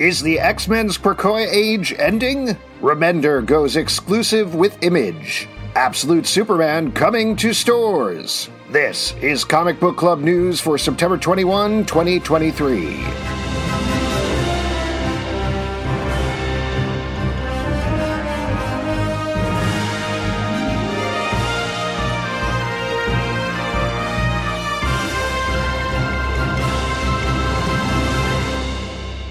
Is the X Men's Krakoa age ending? Remender goes exclusive with Image. Absolute Superman coming to stores. This is Comic Book Club news for September 21, 2023.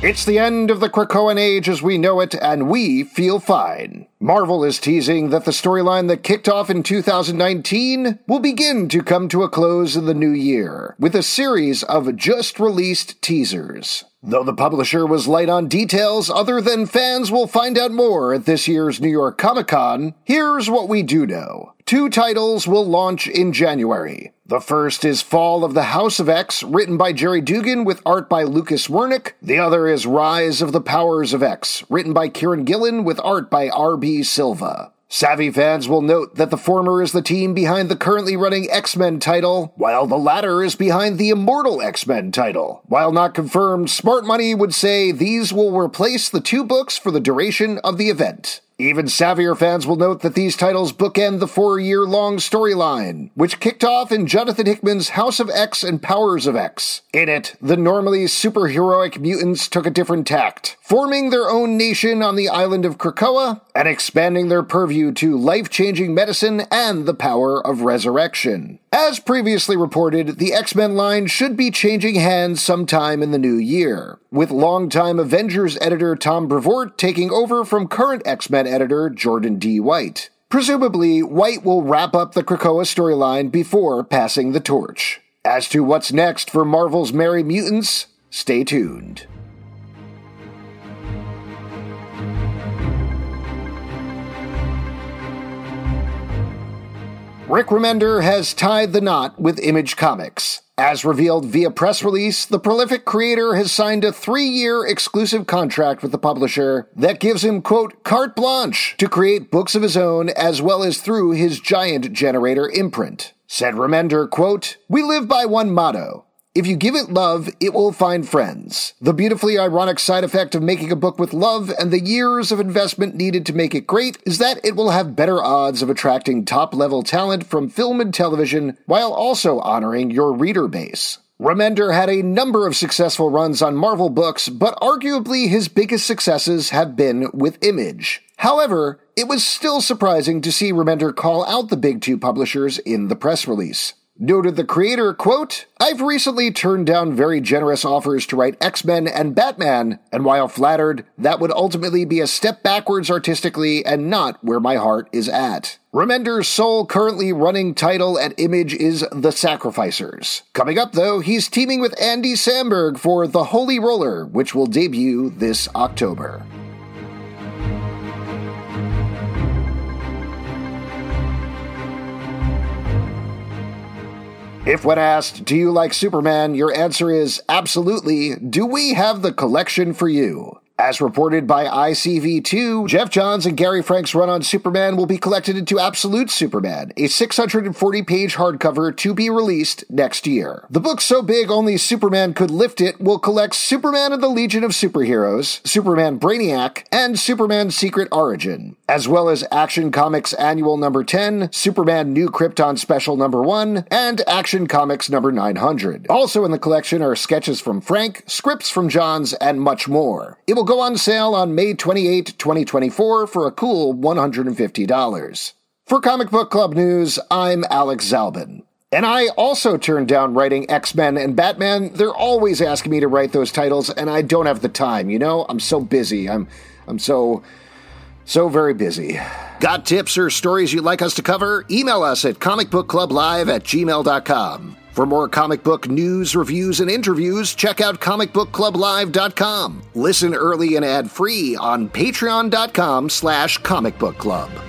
It's the end of the Krakoan age as we know it, and we feel fine. Marvel is teasing that the storyline that kicked off in 2019 will begin to come to a close in the new year, with a series of just released teasers. Though the publisher was light on details other than fans will find out more at this year's New York Comic Con, here's what we do know. Two titles will launch in January. The first is Fall of the House of X, written by Gerry Duggan with art by Lucas Werneck. The other is Rise of the Powers of X, written by Kieron Gillen with art by R.B. Silva. Savvy fans will note that the former is the team behind the currently running X Men title, while the latter is behind the Immortal X Men title. While not confirmed, Smart Money would say these will replace the two books for the duration of the event. Even savvier fans will note that these titles bookend the four year long storyline, which kicked off in Jonathan Hickman's House of X and Powers of X. In it, the normally superheroic mutants took a different tact, forming their own nation on the island of Krakoa and expanding their purview to life changing medicine and the power of resurrection. As previously reported, the X Men line should be changing hands sometime in the new year, with longtime Avengers editor Tom Brevoort taking over from current X Men editor Jordan D. White. Presumably, White will wrap up the Krakoa storyline before passing the torch. As to what's next for Marvel's Merry Mutants, stay tuned. Rick Remender has tied the knot with Image Comics. As revealed via press release, the prolific creator has signed a three year exclusive contract with the publisher that gives him, quote, carte blanche to create books of his own as well as through his giant generator imprint. Said Remender, quote, We live by one motto if you give it love, it will find friends. The beautifully ironic side effect of making a book with love and the years of investment needed to make it great is that it will have better odds of attracting top level talent from film and television while also honoring your reader base. Remender had a number of successful runs on Marvel books, but arguably his biggest successes have been with Image. However, it was still surprising to see Remender call out the big two publishers in the press release. Noted the creator, quote, I've recently turned down very generous offers to write X-Men and Batman, and while flattered, that would ultimately be a step backwards artistically and not where my heart is at. Remender's sole currently running title at Image is The Sacrificers. Coming up though, he's teaming with Andy Samberg for The Holy Roller, which will debut this October. If when asked, do you like Superman, your answer is absolutely, do we have the collection for you? As reported by ICV2, Geoff Johns and Gary Frank's run on Superman will be collected into Absolute Superman, a 640 page hardcover to be released next year. The book so big only Superman could lift it will collect Superman and the Legion of Superheroes, Superman Brainiac, and Superman's Secret Origin, as well as Action Comics Annual number 10, Superman New Krypton Special number 1, and Action Comics number 900. Also in the collection are sketches from Frank, scripts from Johns, and much more. It will go on sale on May 28, 2024 for a cool $150. For Comic Book Club News, I'm Alex Zalben. And I also turned down writing X Men and Batman. They're always asking me to write those titles, and I don't have the time, you know? I'm so busy. I'm I'm so so very busy. Got tips or stories you'd like us to cover? Email us at comicbookclublive at gmail.com. For more comic book news, reviews, and interviews, check out comicbookclublive.com. Listen early and ad-free on patreon.com slash comicbookclub.